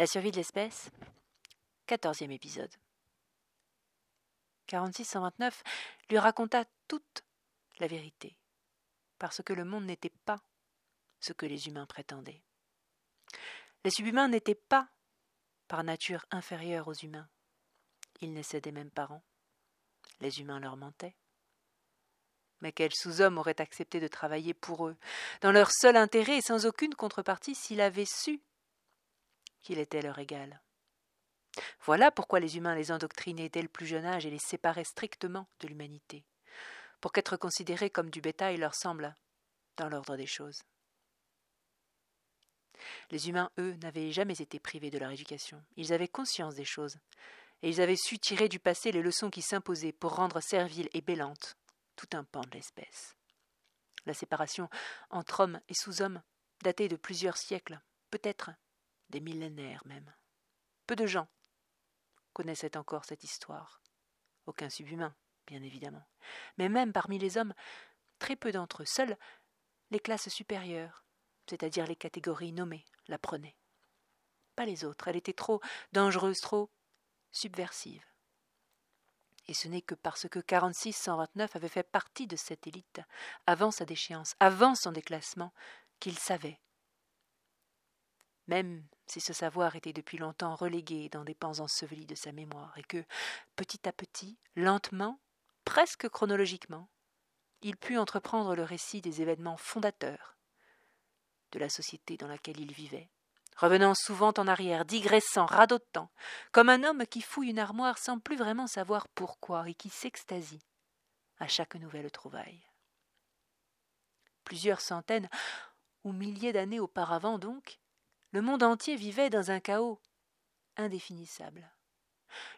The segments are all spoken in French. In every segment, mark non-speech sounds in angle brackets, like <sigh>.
La survie de l'espèce, quatorzième épisode. 4629 lui raconta toute la vérité, parce que le monde n'était pas ce que les humains prétendaient. Les subhumains n'étaient pas, par nature, inférieurs aux humains. Ils naissaient des mêmes parents. Les humains leur mentaient. Mais quel sous-homme aurait accepté de travailler pour eux, dans leur seul intérêt et sans aucune contrepartie, s'il avait su qu'il était leur égal Voilà pourquoi les humains les endoctrinaient dès le plus jeune âge et les séparaient strictement de l'humanité, pour qu'être considérés comme du bétail leur semble dans l'ordre des choses. Les humains, eux, n'avaient jamais été privés de leur éducation. Ils avaient conscience des choses, et ils avaient su tirer du passé les leçons qui s'imposaient pour rendre servile et bellante tout un pan de l'espèce. La séparation entre homme et sous-homme datait de plusieurs siècles, peut-être des millénaires même. Peu de gens connaissaient encore cette histoire. Aucun subhumain, bien évidemment. Mais même parmi les hommes, très peu d'entre eux, seules les classes supérieures, c'est-à-dire les catégories nommées, la prenaient. Pas les autres, elle était trop dangereuse, trop subversive. Et ce n'est que parce que 46-129 avait fait partie de cette élite, avant sa déchéance, avant son déclassement, qu'il savait. Même si ce savoir était depuis longtemps relégué dans des pans ensevelis de sa mémoire, et que, petit à petit, lentement, presque chronologiquement, il put entreprendre le récit des événements fondateurs de la société dans laquelle il vivait, revenant souvent en arrière, digressant, radotant, comme un homme qui fouille une armoire sans plus vraiment savoir pourquoi et qui s'extasie à chaque nouvelle trouvaille. Plusieurs centaines ou milliers d'années auparavant donc, le monde entier vivait dans un chaos indéfinissable.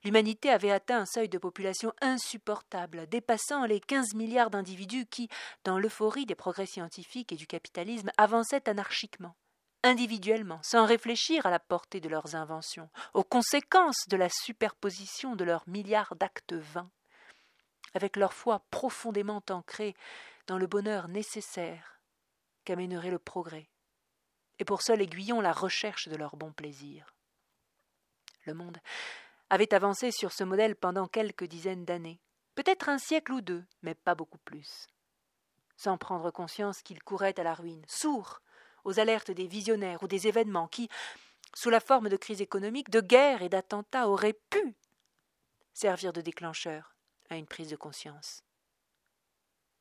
L'humanité avait atteint un seuil de population insupportable, dépassant les quinze milliards d'individus qui, dans l'euphorie des progrès scientifiques et du capitalisme, avançaient anarchiquement, individuellement, sans réfléchir à la portée de leurs inventions, aux conséquences de la superposition de leurs milliards d'actes vains, avec leur foi profondément ancrée dans le bonheur nécessaire qu'amènerait le progrès, et pour seul aiguillon la recherche de leur bon plaisir. Le monde avait avancé sur ce modèle pendant quelques dizaines d'années, peut-être un siècle ou deux, mais pas beaucoup plus, sans prendre conscience qu'il courait à la ruine, sourd aux alertes des visionnaires ou des événements qui, sous la forme de crise économique, de guerre et d'attentats, auraient pu servir de déclencheur à une prise de conscience.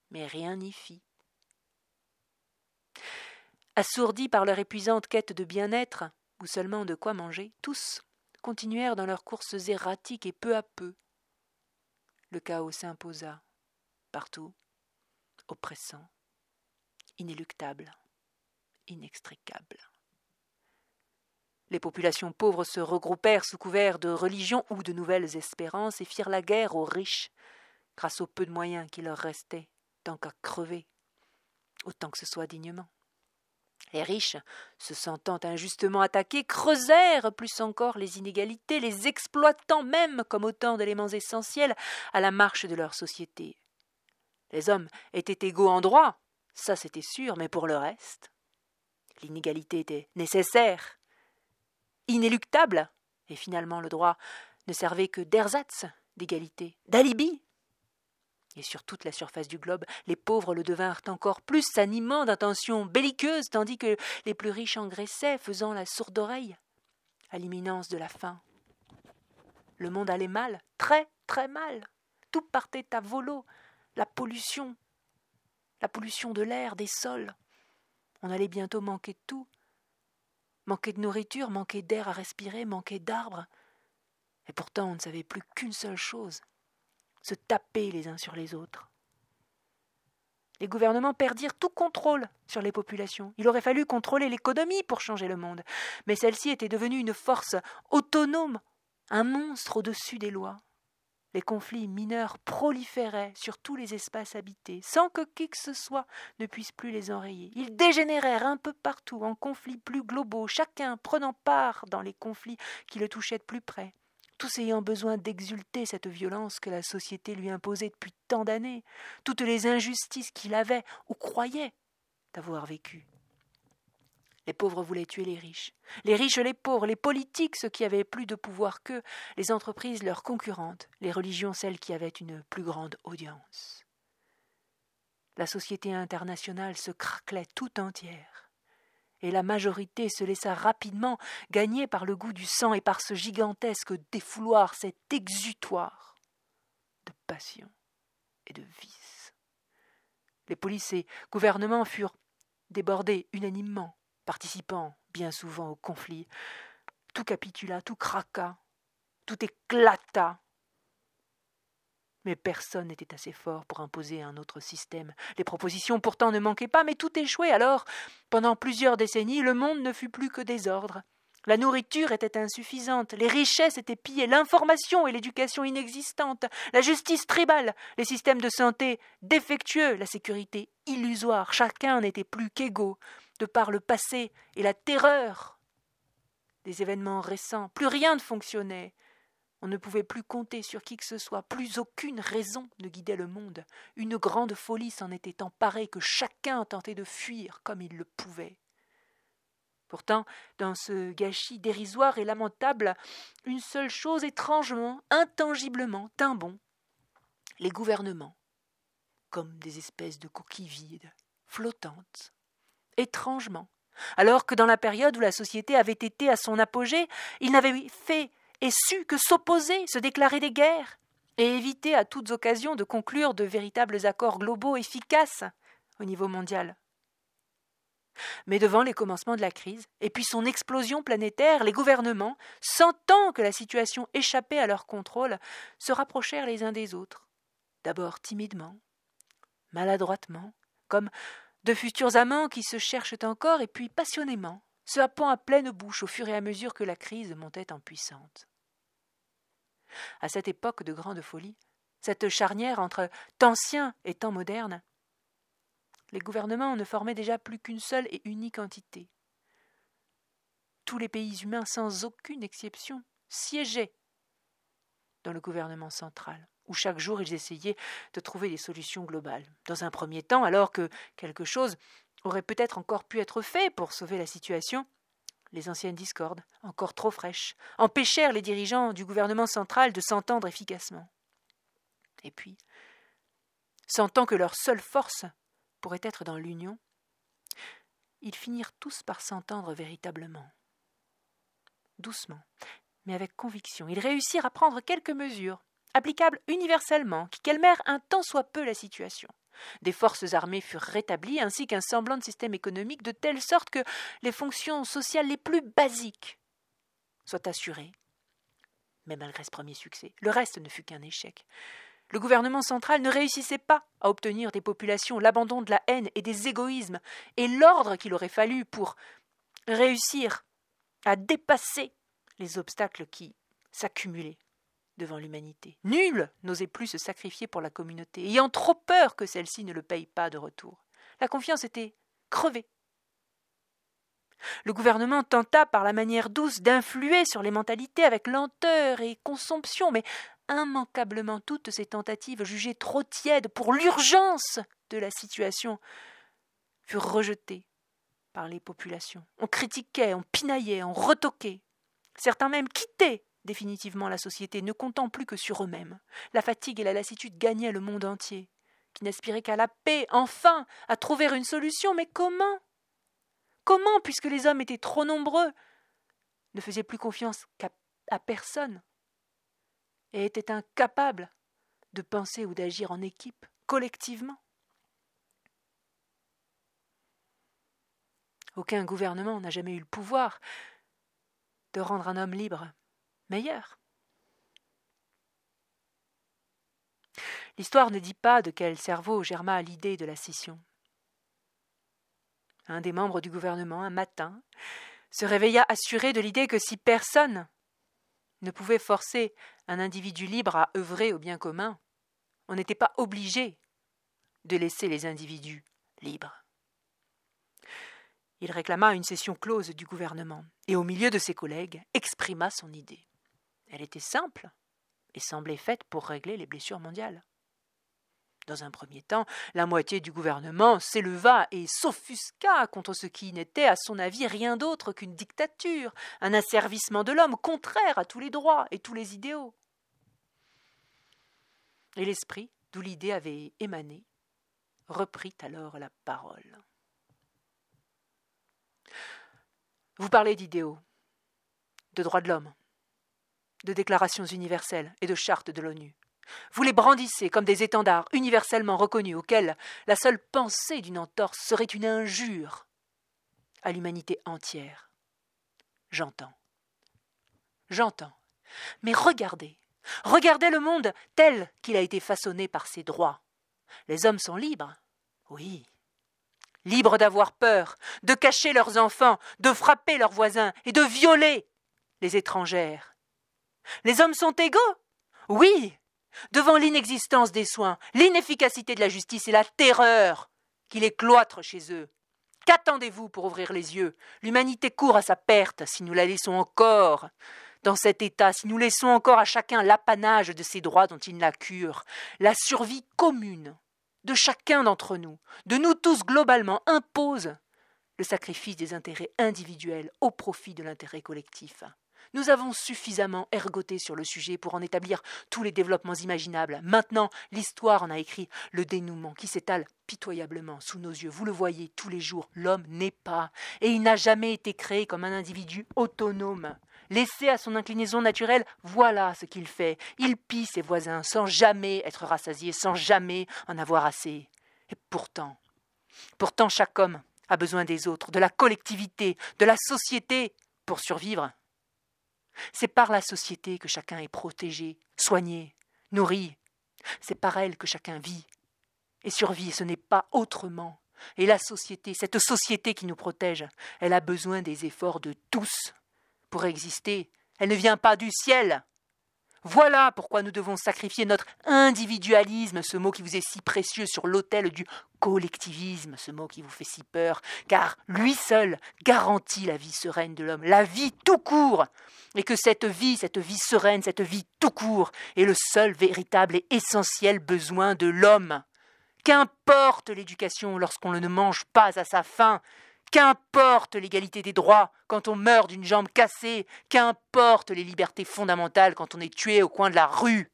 Mais rien n'y fit. Assourdis par leur épuisante quête de bien-être, ou seulement de quoi manger, tous continuèrent dans leurs courses erratiques et peu à peu. Le chaos s'imposa, partout, oppressant, inéluctable inextricable. Les populations pauvres se regroupèrent sous couvert de religion ou de nouvelles espérances et firent la guerre aux riches, grâce aux peu de moyens qui leur restaient, tant qu'à crever, autant que ce soit dignement. Les riches, se sentant injustement attaqués, creusèrent plus encore les inégalités, les exploitant même comme autant d'éléments essentiels à la marche de leur société. Les hommes étaient égaux en droit, ça c'était sûr, mais pour le reste, L'inégalité était nécessaire, inéluctable, et finalement le droit ne servait que d'ersatz d'égalité, d'alibi. Et sur toute la surface du globe, les pauvres le devinrent encore plus, s'animant d'intentions belliqueuses, tandis que les plus riches engraissaient, faisant la sourde oreille à l'imminence de la faim. Le monde allait mal, très très mal. Tout partait à volo. La pollution, la pollution de l'air, des sols, on allait bientôt manquer de tout. Manquer de nourriture, manquer d'air à respirer, manquer d'arbres. Et pourtant on ne savait plus qu'une seule chose se taper les uns sur les autres. Les gouvernements perdirent tout contrôle sur les populations. Il aurait fallu contrôler l'économie pour changer le monde. Mais celle-ci était devenue une force autonome, un monstre au-dessus des lois les conflits mineurs proliféraient sur tous les espaces habités, sans que qui que ce soit ne puisse plus les enrayer. Ils dégénérèrent un peu partout en conflits plus globaux, chacun prenant part dans les conflits qui le touchaient de plus près, tous ayant besoin d'exulter cette violence que la société lui imposait depuis tant d'années, toutes les injustices qu'il avait ou croyait d'avoir vécues. Les pauvres voulaient tuer les riches, les riches les pauvres, les politiques ceux qui avaient plus de pouvoir qu'eux, les entreprises leurs concurrentes, les religions celles qui avaient une plus grande audience. La société internationale se craquelait tout entière, et la majorité se laissa rapidement gagner par le goût du sang et par ce gigantesque défouloir, cet exutoire de passion et de vice. Les polices et gouvernements furent débordés unanimement participant bien souvent au conflit. Tout capitula, tout craqua, tout éclata. Mais personne n'était assez fort pour imposer un autre système. Les propositions pourtant ne manquaient pas, mais tout échouait. Alors, pendant plusieurs décennies, le monde ne fut plus que désordre. La nourriture était insuffisante, les richesses étaient pillées, l'information et l'éducation inexistantes, la justice tribale, les systèmes de santé défectueux, la sécurité illusoire, chacun n'était plus qu'égaux de par le passé et la terreur des événements récents. Plus rien ne fonctionnait. On ne pouvait plus compter sur qui que ce soit, plus aucune raison ne guidait le monde. Une grande folie s'en était emparée que chacun tentait de fuir comme il le pouvait. Pourtant, dans ce gâchis dérisoire et lamentable, une seule chose étrangement, intangiblement tint bon les gouvernements, comme des espèces de coquilles vides, flottantes, étrangement, alors que dans la période où la société avait été à son apogée, il n'avait fait et su que s'opposer, se déclarer des guerres, et éviter à toutes occasions de conclure de véritables accords globaux efficaces au niveau mondial. Mais devant les commencements de la crise, et puis son explosion planétaire, les gouvernements, sentant que la situation échappait à leur contrôle, se rapprochèrent les uns des autres, d'abord timidement, maladroitement, comme de futurs amants qui se cherchent encore et puis passionnément, se happant à pleine bouche au fur et à mesure que la crise montait en puissante. À cette époque de grande folie, cette charnière entre temps ancien et temps moderne, les gouvernements ne formaient déjà plus qu'une seule et unique entité. Tous les pays humains, sans aucune exception, siégeaient dans le gouvernement central où chaque jour ils essayaient de trouver des solutions globales. Dans un premier temps, alors que quelque chose aurait peut-être encore pu être fait pour sauver la situation, les anciennes discordes, encore trop fraîches, empêchèrent les dirigeants du gouvernement central de s'entendre efficacement. Et puis, sentant que leur seule force pourrait être dans l'union, ils finirent tous par s'entendre véritablement. Doucement, mais avec conviction, ils réussirent à prendre quelques mesures applicable universellement, qui calmèrent un tant soit peu la situation. Des forces armées furent rétablies, ainsi qu'un semblant de système économique, de telle sorte que les fonctions sociales les plus basiques soient assurées. Mais malgré ce premier succès, le reste ne fut qu'un échec. Le gouvernement central ne réussissait pas à obtenir des populations l'abandon de la haine et des égoïsmes, et l'ordre qu'il aurait fallu pour réussir à dépasser les obstacles qui s'accumulaient devant l'humanité. Nul n'osait plus se sacrifier pour la communauté, ayant trop peur que celle-ci ne le paye pas de retour. La confiance était crevée. Le gouvernement tenta par la manière douce d'influer sur les mentalités avec lenteur et consomption, mais immanquablement toutes ces tentatives jugées trop tièdes pour l'urgence de la situation furent rejetées par les populations. On critiquait, on pinaillait, on retoquait. Certains même quittaient définitivement la société, ne comptant plus que sur eux-mêmes. La fatigue et la lassitude gagnaient le monde entier, qui n'aspirait qu'à la paix, enfin, à trouver une solution. Mais comment? Comment, puisque les hommes étaient trop nombreux, ne faisaient plus confiance qu'à à personne, et étaient incapables de penser ou d'agir en équipe, collectivement? Aucun gouvernement n'a jamais eu le pouvoir de rendre un homme libre L'histoire ne dit pas de quel cerveau germa l'idée de la scission. Un des membres du gouvernement, un matin, se réveilla assuré de l'idée que si personne ne pouvait forcer un individu libre à œuvrer au bien commun, on n'était pas obligé de laisser les individus libres. Il réclama une session close du gouvernement et, au milieu de ses collègues, exprima son idée. Elle était simple et semblait faite pour régler les blessures mondiales. Dans un premier temps, la moitié du gouvernement s'éleva et s'offusqua contre ce qui n'était, à son avis, rien d'autre qu'une dictature, un asservissement de l'homme contraire à tous les droits et tous les idéaux. Et l'esprit, d'où l'idée avait émané, reprit alors la parole. Vous parlez d'idéaux, de droits de l'homme, de déclarations universelles et de chartes de l'ONU. Vous les brandissez comme des étendards universellement reconnus auxquels la seule pensée d'une entorse serait une injure à l'humanité entière. J'entends. J'entends. Mais regardez, regardez le monde tel qu'il a été façonné par ses droits. Les hommes sont libres. Oui. Libres d'avoir peur, de cacher leurs enfants, de frapper leurs voisins et de violer les étrangères. Les hommes sont égaux. Oui, devant l'inexistence des soins, l'inefficacité de la justice et la terreur qui les cloître chez eux. Qu'attendez-vous pour ouvrir les yeux? L'humanité court à sa perte si nous la laissons encore dans cet état, si nous laissons encore à chacun l'apanage de ses droits dont il n'a cure. La survie commune de chacun d'entre nous, de nous tous globalement, impose le sacrifice des intérêts individuels au profit de l'intérêt collectif. Nous avons suffisamment ergoté sur le sujet pour en établir tous les développements imaginables. Maintenant, l'histoire en a écrit le dénouement qui s'étale pitoyablement sous nos yeux. Vous le voyez tous les jours, l'homme n'est pas, et il n'a jamais été créé comme un individu autonome. Laissé à son inclinaison naturelle, voilà ce qu'il fait. Il pille ses voisins sans jamais être rassasié, sans jamais en avoir assez. Et pourtant, pourtant chaque homme a besoin des autres, de la collectivité, de la société pour survivre. C'est par la société que chacun est protégé, soigné, nourri. C'est par elle que chacun vit et survit, ce n'est pas autrement. Et la société, cette société qui nous protège, elle a besoin des efforts de tous pour exister. Elle ne vient pas du ciel. Voilà pourquoi nous devons sacrifier notre individualisme, ce mot qui vous est si précieux, sur l'autel du collectivisme, ce mot qui vous fait si peur, car lui seul garantit la vie sereine de l'homme, la vie tout court, et que cette vie, cette vie sereine, cette vie tout court, est le seul véritable et essentiel besoin de l'homme. Qu'importe l'éducation lorsqu'on ne mange pas à sa faim, Qu'importe l'égalité des droits quand on meurt d'une jambe cassée, qu'importe les libertés fondamentales quand on est tué au coin de la rue.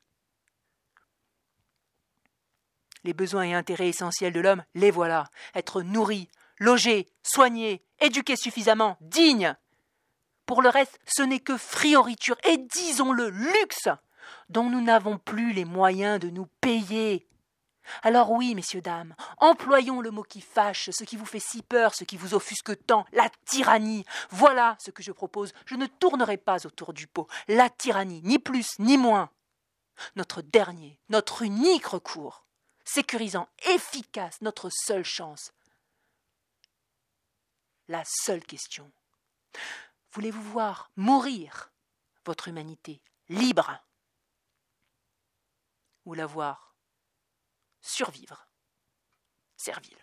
Les besoins et intérêts essentiels de l'homme, les voilà. Être nourri, logé, soigné, éduqué suffisamment, digne. Pour le reste, ce n'est que frioriture et disons-le, luxe dont nous n'avons plus les moyens de nous payer. Alors oui, messieurs, dames, employons le mot qui fâche, ce qui vous fait si peur, ce qui vous offusque tant, la tyrannie. Voilà ce que je propose. Je ne tournerai pas autour du pot. La tyrannie, ni plus ni moins. Notre dernier, notre unique recours, sécurisant efficace notre seule chance. La seule question. Voulez-vous voir mourir votre humanité libre? Ou la voir survivre. Servile.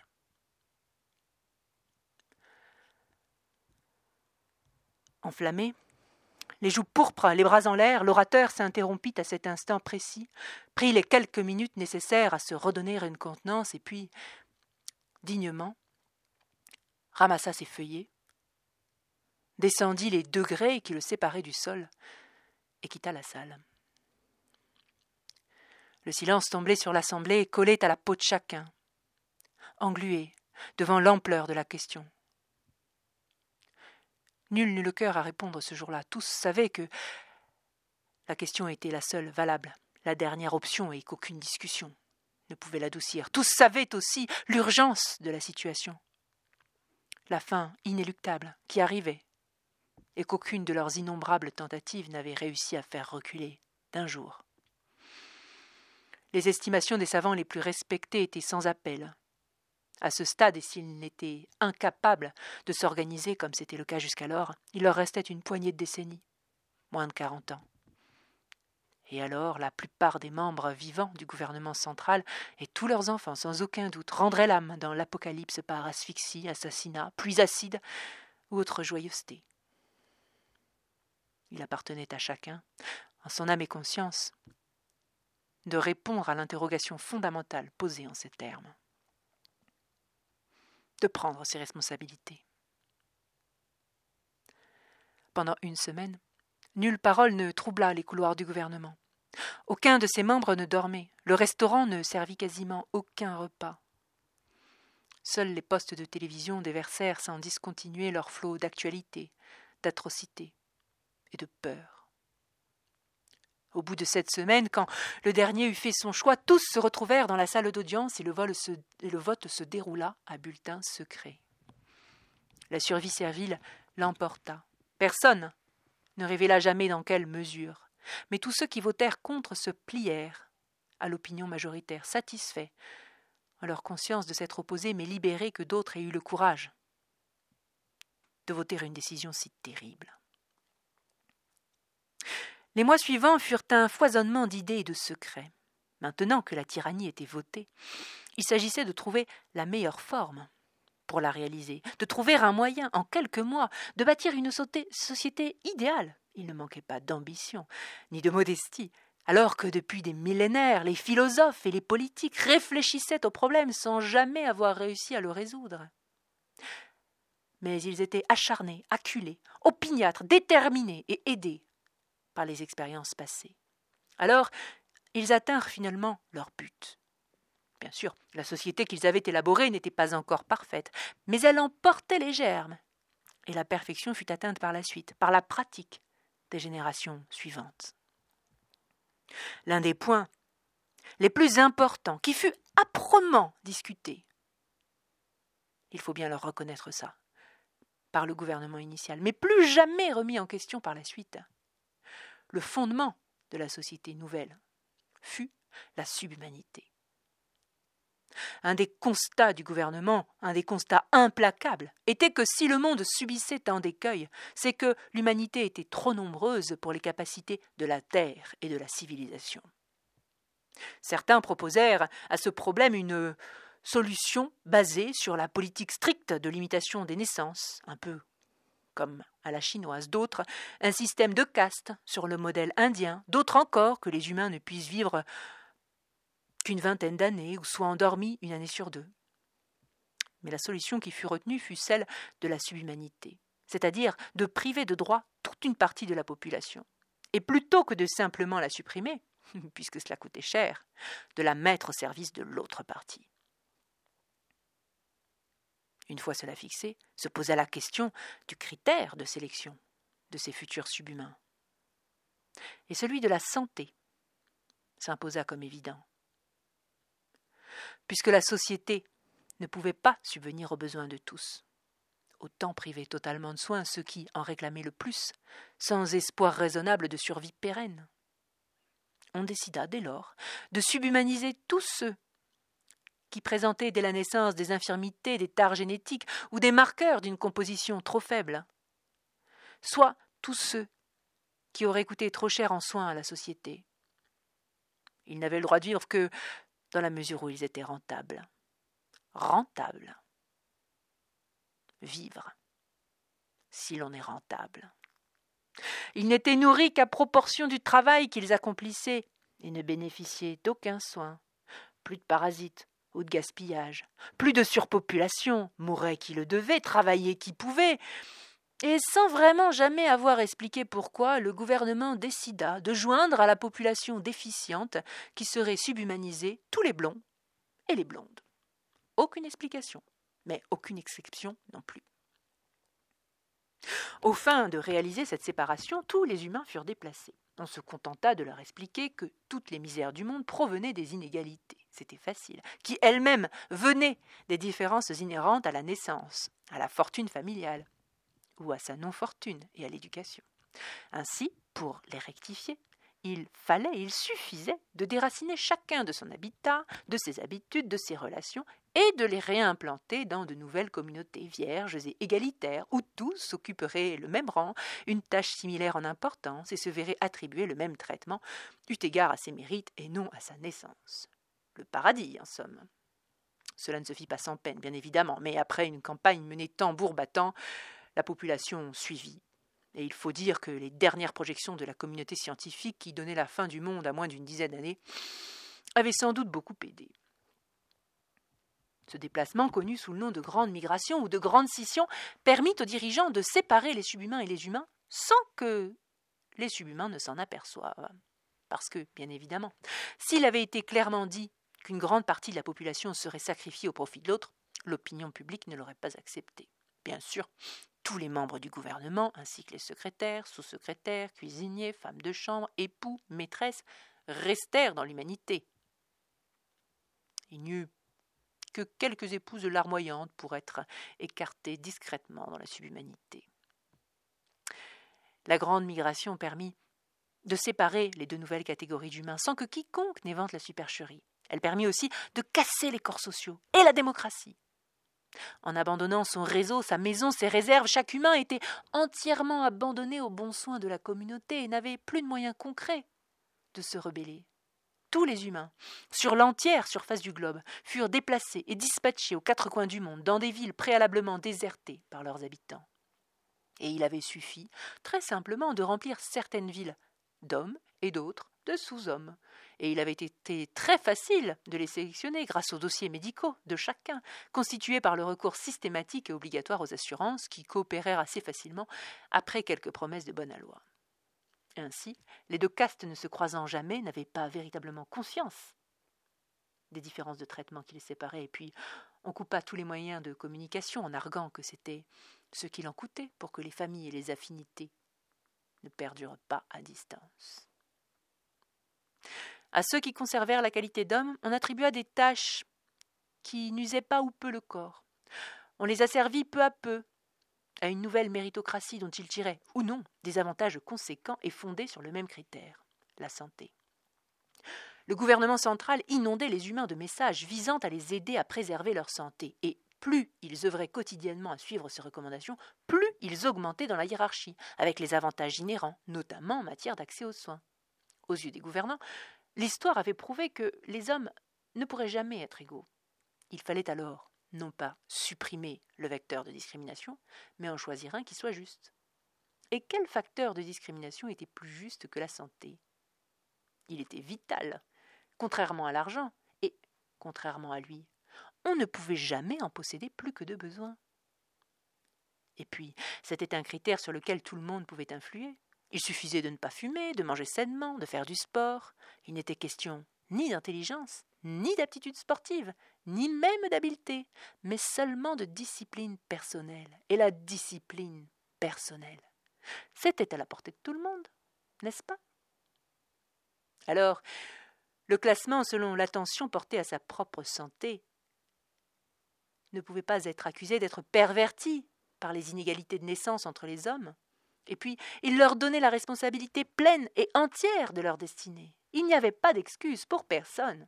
Enflammé, les joues pourpres, les bras en l'air, l'orateur s'interrompit à cet instant précis, prit les quelques minutes nécessaires à se redonner une contenance, et puis, dignement, ramassa ses feuillets, descendit les degrés qui le séparaient du sol, et quitta la salle. Le silence tombait sur l'assemblée collait à la peau de chacun, englué devant l'ampleur de la question. Nul n'eut le cœur à répondre ce jour-là. Tous savaient que la question était la seule valable, la dernière option et qu'aucune discussion ne pouvait l'adoucir. Tous savaient aussi l'urgence de la situation, la fin inéluctable qui arrivait, et qu'aucune de leurs innombrables tentatives n'avait réussi à faire reculer d'un jour. Les estimations des savants les plus respectés étaient sans appel. À ce stade, et s'ils n'étaient incapables de s'organiser comme c'était le cas jusqu'alors, il leur restait une poignée de décennies, moins de quarante ans. Et alors, la plupart des membres vivants du gouvernement central et tous leurs enfants, sans aucun doute, rendraient l'âme dans l'apocalypse par asphyxie, assassinat, pluie acide ou autre joyeuseté. Il appartenait à chacun, en son âme et conscience, de répondre à l'interrogation fondamentale posée en ces termes. De prendre ses responsabilités. Pendant une semaine, nulle parole ne troubla les couloirs du gouvernement. Aucun de ses membres ne dormait, le restaurant ne servit quasiment aucun repas. Seuls les postes de télévision déversèrent sans discontinuer leur flot d'actualité, d'atrocité et de peur. Au bout de cette semaine, quand le dernier eut fait son choix, tous se retrouvèrent dans la salle d'audience et le, vote se déroula à bulletin secret. La survie servile l'emporta. Personne ne révéla jamais dans quelle mesure, mais tous ceux qui votèrent contre se plièrent à l'opinion majoritaire, satisfaits en leur conscience de s'être opposés, mais libérés que d'autres aient eu le courage de voter une décision si terrible. Les mois suivants furent un foisonnement d'idées et de secrets. Maintenant que la tyrannie était votée, il s'agissait de trouver la meilleure forme pour la réaliser, de trouver un moyen, en quelques mois, de bâtir une société idéale. Il ne manquait pas d'ambition, ni de modestie, alors que depuis des millénaires, les philosophes et les politiques réfléchissaient au problème sans jamais avoir réussi à le résoudre. Mais ils étaient acharnés, acculés, opiniâtres, déterminés et aidés par les expériences passées. Alors, ils attinrent finalement leur but. Bien sûr, la société qu'ils avaient élaborée n'était pas encore parfaite, mais elle en portait les germes. Et la perfection fut atteinte par la suite, par la pratique des générations suivantes. L'un des points les plus importants qui fut âprement discuté, il faut bien leur reconnaître ça, par le gouvernement initial, mais plus jamais remis en question par la suite, le fondement de la société nouvelle fut la subhumanité. Un des constats du gouvernement, un des constats implacables, était que si le monde subissait tant d'écueils, c'est que l'humanité était trop nombreuse pour les capacités de la terre et de la civilisation. Certains proposèrent à ce problème une solution basée sur la politique stricte de limitation des naissances, un peu comme à la chinoise, d'autres un système de caste sur le modèle indien, d'autres encore que les humains ne puissent vivre qu'une vingtaine d'années ou soit endormis une année sur deux. Mais la solution qui fut retenue fut celle de la subhumanité, c'est-à-dire de priver de droit toute une partie de la population. Et plutôt que de simplement la supprimer, <laughs> puisque cela coûtait cher, de la mettre au service de l'autre partie. Une fois cela fixé, se posa la question du critère de sélection de ces futurs subhumains. Et celui de la santé s'imposa comme évident. Puisque la société ne pouvait pas subvenir aux besoins de tous, autant priver totalement de soins ceux qui en réclamaient le plus, sans espoir raisonnable de survie pérenne. On décida dès lors de subhumaniser tous ceux qui présentaient dès la naissance des infirmités, des tares génétiques ou des marqueurs d'une composition trop faible, soit tous ceux qui auraient coûté trop cher en soins à la société. Ils n'avaient le droit de vivre que dans la mesure où ils étaient rentables. Rentables. Vivre, si l'on est rentable. Ils n'étaient nourris qu'à proportion du travail qu'ils accomplissaient et ne bénéficiaient d'aucun soin. Plus de parasites, de gaspillage. Plus de surpopulation, mourait qui le devait, travailler qui pouvait. Et sans vraiment jamais avoir expliqué pourquoi, le gouvernement décida de joindre à la population déficiente qui serait subhumanisée tous les blonds et les blondes. Aucune explication, mais aucune exception non plus. Au fin de réaliser cette séparation, tous les humains furent déplacés. On se contenta de leur expliquer que toutes les misères du monde provenaient des inégalités, c'était facile, qui elles-mêmes venaient des différences inhérentes à la naissance, à la fortune familiale, ou à sa non-fortune et à l'éducation. Ainsi, pour les rectifier, il fallait, il suffisait de déraciner chacun de son habitat, de ses habitudes, de ses relations, et de les réimplanter dans de nouvelles communautés vierges et égalitaires, où tous occuperaient le même rang, une tâche similaire en importance, et se verraient attribuer le même traitement, eut égard à ses mérites et non à sa naissance. Le paradis, en somme. Cela ne se fit pas sans peine, bien évidemment, mais après une campagne menée tambour battant, la population suivit Et il faut dire que les dernières projections de la communauté scientifique, qui donnaient la fin du monde à moins d'une dizaine d'années, avaient sans doute beaucoup aidé. Ce déplacement, connu sous le nom de grande migration ou de grande scission, permit aux dirigeants de séparer les subhumains et les humains sans que les subhumains ne s'en aperçoivent. Parce que, bien évidemment, s'il avait été clairement dit qu'une grande partie de la population serait sacrifiée au profit de l'autre, l'opinion publique ne l'aurait pas accepté. Bien sûr, tous les membres du gouvernement, ainsi que les secrétaires, sous-secrétaires, cuisiniers, femmes de chambre, époux, maîtresses, restèrent dans l'humanité. Il n'y eut que quelques épouses larmoyantes pour être écartées discrètement dans la subhumanité. La grande migration permit de séparer les deux nouvelles catégories d'humains sans que quiconque n'évente la supercherie. Elle permit aussi de casser les corps sociaux et la démocratie. En abandonnant son réseau, sa maison, ses réserves, chaque humain était entièrement abandonné aux bons soins de la communauté et n'avait plus de moyens concrets de se rebeller tous les humains, sur l'entière surface du globe, furent déplacés et dispatchés aux quatre coins du monde, dans des villes préalablement désertées par leurs habitants. Et il avait suffi, très simplement, de remplir certaines villes d'hommes et d'autres de sous-hommes. Et il avait été très facile de les sélectionner grâce aux dossiers médicaux de chacun, constitués par le recours systématique et obligatoire aux assurances qui coopérèrent assez facilement après quelques promesses de bonne loi. Ainsi, les deux castes ne se croisant jamais n'avaient pas véritablement conscience des différences de traitement qui les séparaient, et puis on coupa tous les moyens de communication en arguant que c'était ce qu'il en coûtait pour que les familles et les affinités ne perdurent pas à distance. À ceux qui conservèrent la qualité d'homme, on attribua des tâches qui n'usaient pas ou peu le corps. On les asservit peu à peu, à une nouvelle méritocratie dont il tirait, ou non, des avantages conséquents et fondés sur le même critère, la santé. Le gouvernement central inondait les humains de messages visant à les aider à préserver leur santé, et plus ils œuvraient quotidiennement à suivre ces recommandations, plus ils augmentaient dans la hiérarchie, avec les avantages inhérents, notamment en matière d'accès aux soins. Aux yeux des gouvernants, l'histoire avait prouvé que les hommes ne pourraient jamais être égaux. Il fallait alors non pas supprimer le vecteur de discrimination, mais en choisir un qui soit juste. Et quel facteur de discrimination était plus juste que la santé? Il était vital, contrairement à l'argent, et, contrairement à lui, on ne pouvait jamais en posséder plus que de besoin. Et puis, c'était un critère sur lequel tout le monde pouvait influer. Il suffisait de ne pas fumer, de manger sainement, de faire du sport. Il n'était question ni d'intelligence, ni d'aptitude sportive, ni même d'habileté, mais seulement de discipline personnelle. Et la discipline personnelle, c'était à la portée de tout le monde, n'est-ce pas? Alors, le classement selon l'attention portée à sa propre santé ne pouvait pas être accusé d'être perverti par les inégalités de naissance entre les hommes. Et puis, il leur donnait la responsabilité pleine et entière de leur destinée. Il n'y avait pas d'excuse pour personne.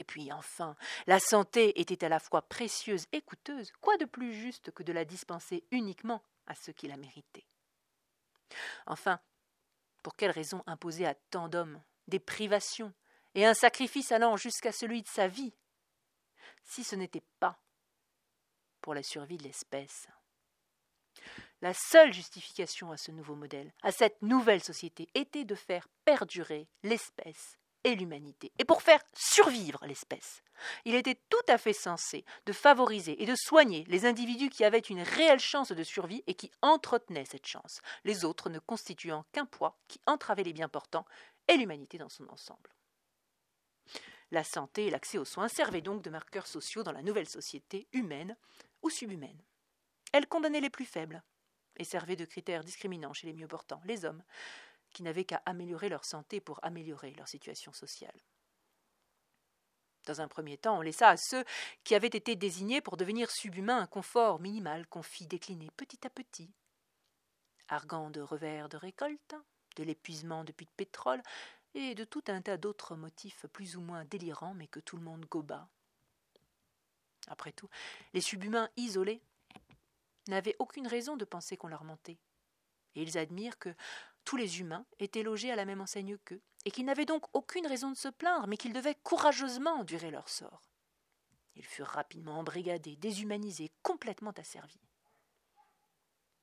Et puis enfin, la santé était à la fois précieuse et coûteuse, quoi de plus juste que de la dispenser uniquement à ceux qui la méritaient? Enfin, pour quelle raison imposer à tant d'hommes des privations et un sacrifice allant jusqu'à celui de sa vie, si ce n'était pas pour la survie de l'espèce? La seule justification à ce nouveau modèle, à cette nouvelle société, était de faire perdurer l'espèce et l'humanité, et pour faire survivre l'espèce. Il était tout à fait sensé de favoriser et de soigner les individus qui avaient une réelle chance de survie et qui entretenaient cette chance, les autres ne constituant qu'un poids qui entravait les biens portants et l'humanité dans son ensemble. La santé et l'accès aux soins servaient donc de marqueurs sociaux dans la nouvelle société humaine ou subhumaine. Elle condamnait les plus faibles et servait de critères discriminants chez les mieux portants, les hommes, qui n'avaient qu'à améliorer leur santé pour améliorer leur situation sociale. Dans un premier temps, on laissa à ceux qui avaient été désignés pour devenir subhumains un confort minimal qu'on fit décliner petit à petit. Argant de revers de récolte, de l'épuisement de puits de pétrole, et de tout un tas d'autres motifs plus ou moins délirants, mais que tout le monde goba. Après tout, les subhumains isolés n'avaient aucune raison de penser qu'on leur mentait. Et ils admirent que, tous les humains étaient logés à la même enseigne qu'eux, et qu'ils n'avaient donc aucune raison de se plaindre, mais qu'ils devaient courageusement endurer leur sort. Ils furent rapidement embrigadés, déshumanisés, complètement asservis.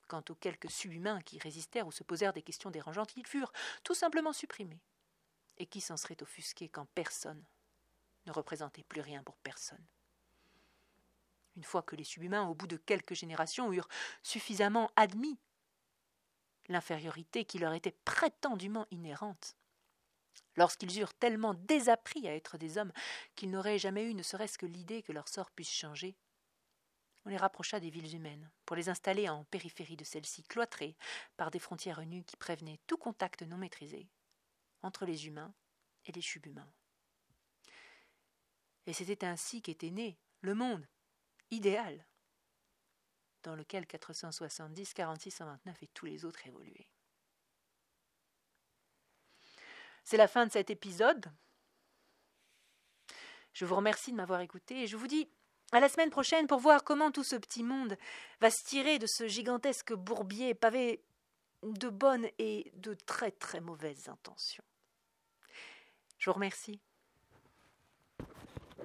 Quant aux quelques subhumains qui résistèrent ou se posèrent des questions dérangeantes, ils furent tout simplement supprimés. Et qui s'en serait offusqué quand personne ne représentait plus rien pour personne? Une fois que les subhumains, au bout de quelques générations, eurent suffisamment admis l'infériorité qui leur était prétendument inhérente, lorsqu'ils eurent tellement désappris à être des hommes qu'ils n'auraient jamais eu ne serait-ce que l'idée que leur sort puisse changer, on les rapprocha des villes humaines, pour les installer en périphérie de celles-ci, cloîtrées par des frontières nues qui prévenaient tout contact non maîtrisé entre les humains et les subhumains. Et c'était ainsi qu'était né le monde idéal, dans lequel 470, 46, 129 et tous les autres évoluaient. C'est la fin de cet épisode. Je vous remercie de m'avoir écouté et je vous dis à la semaine prochaine pour voir comment tout ce petit monde va se tirer de ce gigantesque bourbier pavé de bonnes et de très très mauvaises intentions. Je vous remercie.